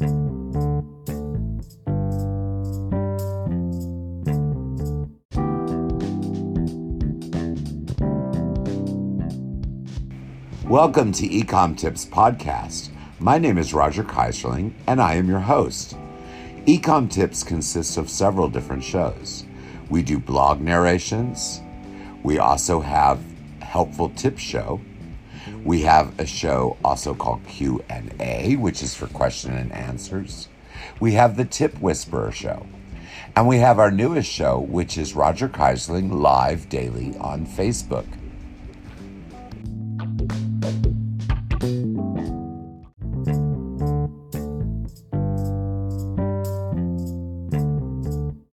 Welcome to Ecom Tips Podcast. My name is Roger Keyserling, and I am your host. Ecom Tips consists of several different shows. We do blog narrations. We also have helpful tip show. We have a show also called Q&A, which is for question and answers. We have the Tip Whisperer show. And we have our newest show, which is Roger Keyserling live daily on Facebook.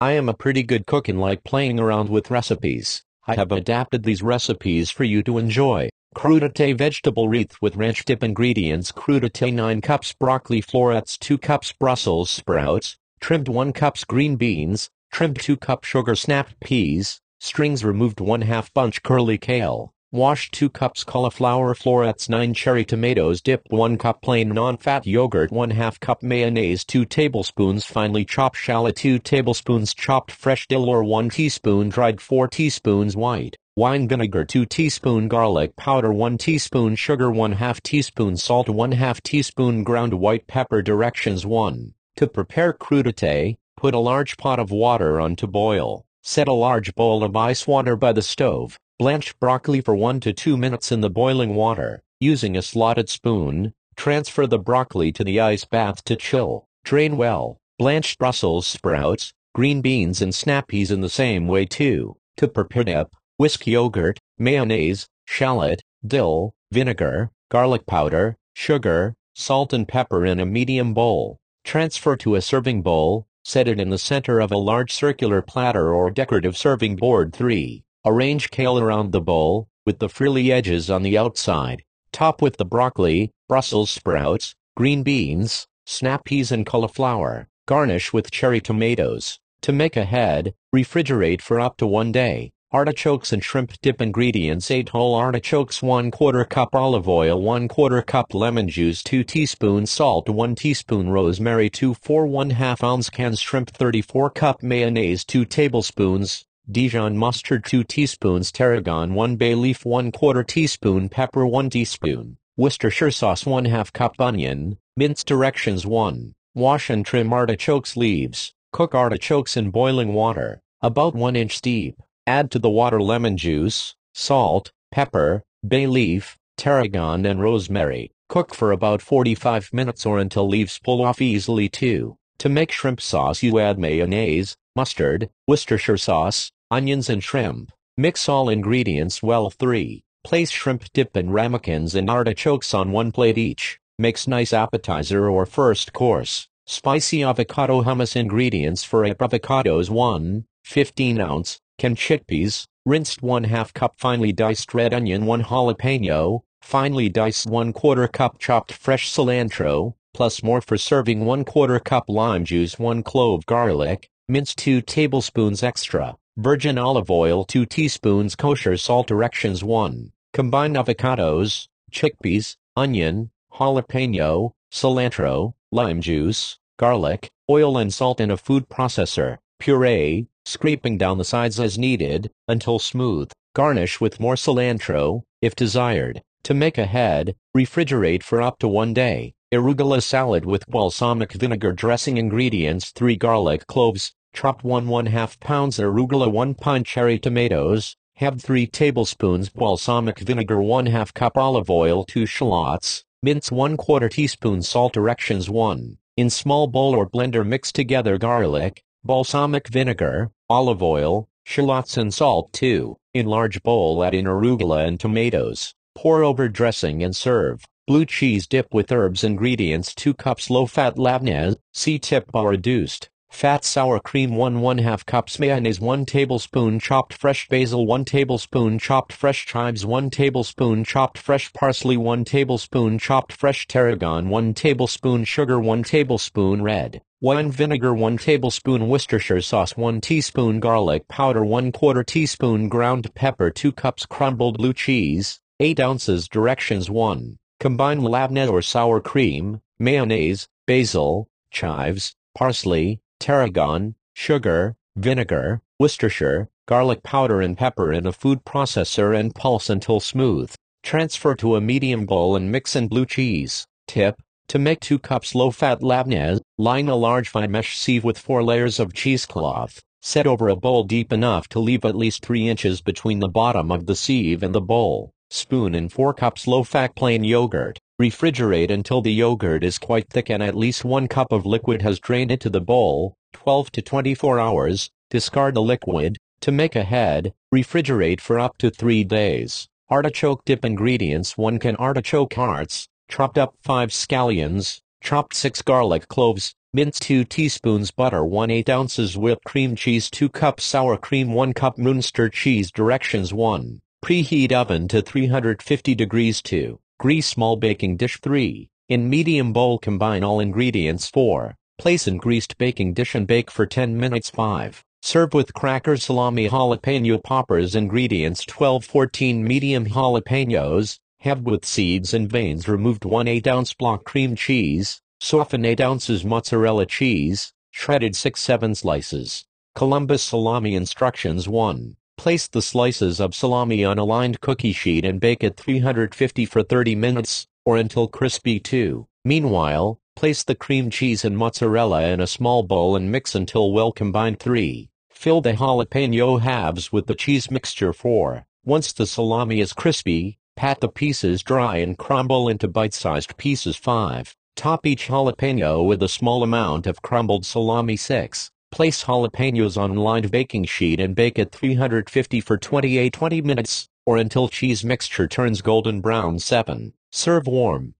I am a pretty good cook and like playing around with recipes. I have adapted these recipes for you to enjoy. Crudité vegetable wreath with ranch dip ingredients. Crudité 9 cups broccoli florets 2 cups Brussels sprouts, trimmed 1 cups green beans, trimmed 2 cup sugar snapped peas, strings removed 1 half bunch curly kale, Wash 2 cups cauliflower florets 9 cherry tomatoes Dip 1 cup plain non-fat yogurt 1 2 cup mayonnaise 2 tablespoons finely chopped shallot 2 tablespoons chopped fresh dill or 1 teaspoon dried 4 teaspoons white wine vinegar 2 teaspoon garlic powder 1 teaspoon sugar 1 2 teaspoon salt 1 2 teaspoon ground white pepper Directions 1. To prepare crudité, put a large pot of water on to boil. Set a large bowl of ice water by the stove. Blanch broccoli for 1 to 2 minutes in the boiling water. Using a slotted spoon, transfer the broccoli to the ice bath to chill. Drain well. Blanched Brussels sprouts, green beans and snap peas in the same way too. To prepare dip, whisk yogurt, mayonnaise, shallot, dill, vinegar, garlic powder, sugar, salt and pepper in a medium bowl. Transfer to a serving bowl, set it in the center of a large circular platter or decorative serving board 3. Arrange kale around the bowl, with the frilly edges on the outside. Top with the broccoli, Brussels sprouts, green beans, snap peas and cauliflower. Garnish with cherry tomatoes. To make a head, refrigerate for up to one day. Artichokes and shrimp dip ingredients 8 whole artichokes 1 quarter cup olive oil 1 quarter cup lemon juice 2 teaspoons salt 1 teaspoon rosemary 2 4 1 2 ounce canned shrimp 34 cup mayonnaise 2 tablespoons Dijon mustard 2 teaspoons tarragon 1 bay leaf 1 quarter teaspoon pepper 1 teaspoon Worcestershire sauce 1 2 cup onion mince directions 1 wash and trim artichokes leaves. Cook artichokes in boiling water about 1 inch deep add to the water lemon juice salt pepper bay leaf tarragon and rosemary cook for about 45 minutes or until leaves pull off easily too to make shrimp sauce you add mayonnaise mustard, Worcestershire sauce, onions and shrimp. Mix all ingredients well 3. Place shrimp dip and ramekins and artichokes on one plate each. Makes nice appetizer or first course. Spicy avocado hummus ingredients for a avocados 1, 15 ounce, canned chickpeas, rinsed 1 2 cup finely diced red onion 1 jalapeno, finely diced 1 quarter cup chopped fresh cilantro, plus more for serving 1 quarter cup lime juice 1 clove garlic, mince 2 tablespoons extra, virgin olive oil 2 teaspoons kosher salt directions 1. Combine avocados, chickpeas, onion, jalapeno, cilantro, lime juice, garlic, oil and salt in a food processor. Puree, scraping down the sides as needed, until smooth. Garnish with more cilantro, if desired. To make a head, refrigerate for up to one day. Arugula salad with balsamic vinegar dressing ingredients 3 garlic cloves, chopped 1 1 2 pounds arugula 1 pint cherry tomatoes, have 3 tablespoons balsamic vinegar 1 2 cup olive oil 2 shallots, mince 1 quarter teaspoon salt directions 1. In small bowl or blender mix together garlic, balsamic vinegar, olive oil, shallots and salt too. In large bowl add in arugula and tomatoes. Pour over dressing and serve. Blue cheese dip with herbs ingredients 2 cups low-fat labneh, C-tip or reduced. Fat sour cream 1 1 2 cups mayonnaise 1 tablespoon chopped fresh basil 1 tablespoon chopped fresh chives 1 tablespoon chopped fresh parsley 1 tablespoon chopped fresh tarragon 1 tablespoon sugar 1 tablespoon red wine vinegar 1 tablespoon Worcestershire sauce 1 teaspoon garlic powder 1 quarter teaspoon ground pepper 2 cups crumbled blue cheese 8 ounces directions 1 Combine labneh or sour cream, mayonnaise, basil, chives, parsley, tarragon, sugar, vinegar, Worcestershire, garlic powder and pepper in a food processor and pulse until smooth. Transfer to a medium bowl and mix in blue cheese. Tip, to make 2 cups low-fat labneh, line a large fine mesh sieve with 4 layers of cheesecloth. Set over a bowl deep enough to leave at least 3 inches between the bottom of the sieve and the bowl. Spoon in 4 cups low-fat plain yogurt. Refrigerate until the yogurt is quite thick and at least 1 cup of liquid has drained into the bowl. 12 to 24 hours. Discard the liquid. To make a head, refrigerate for up to 3 days. Artichoke dip ingredients 1 can artichoke hearts, chopped up 5 scallions, chopped 6 garlic cloves, mince 2 teaspoons butter 1 8 ounces whipped cream cheese 2 cups sour cream 1 cup Munster cheese Directions 1. Preheat oven to 350 degrees 2. Grease small baking dish 3. In medium bowl combine all ingredients 4. Place in greased baking dish and bake for 10 minutes 5. Serve with crackers salami jalapeno poppers ingredients 12-14 medium jalapenos, halved with seeds and veins removed 1 8 ounce block cream cheese, soften 8 ounces mozzarella cheese, shredded 6 7 slices. Columbus salami instructions 1. Place the slices of salami on a lined cookie sheet and bake at 350 for 30 minutes, or until crispy too. Meanwhile, place the cream cheese and mozzarella in a small bowl and mix until well combined 3. Fill the jalapeno halves with the cheese mixture 4. Once the salami is crispy, Pat the pieces dry and crumble into bite-sized pieces 5. Top each jalapeno with a small amount of crumbled salami 6. Place jalapenos on lined baking sheet and bake at 350 for 28-20 minutes, or until cheese mixture turns golden brown 7. Serve warm.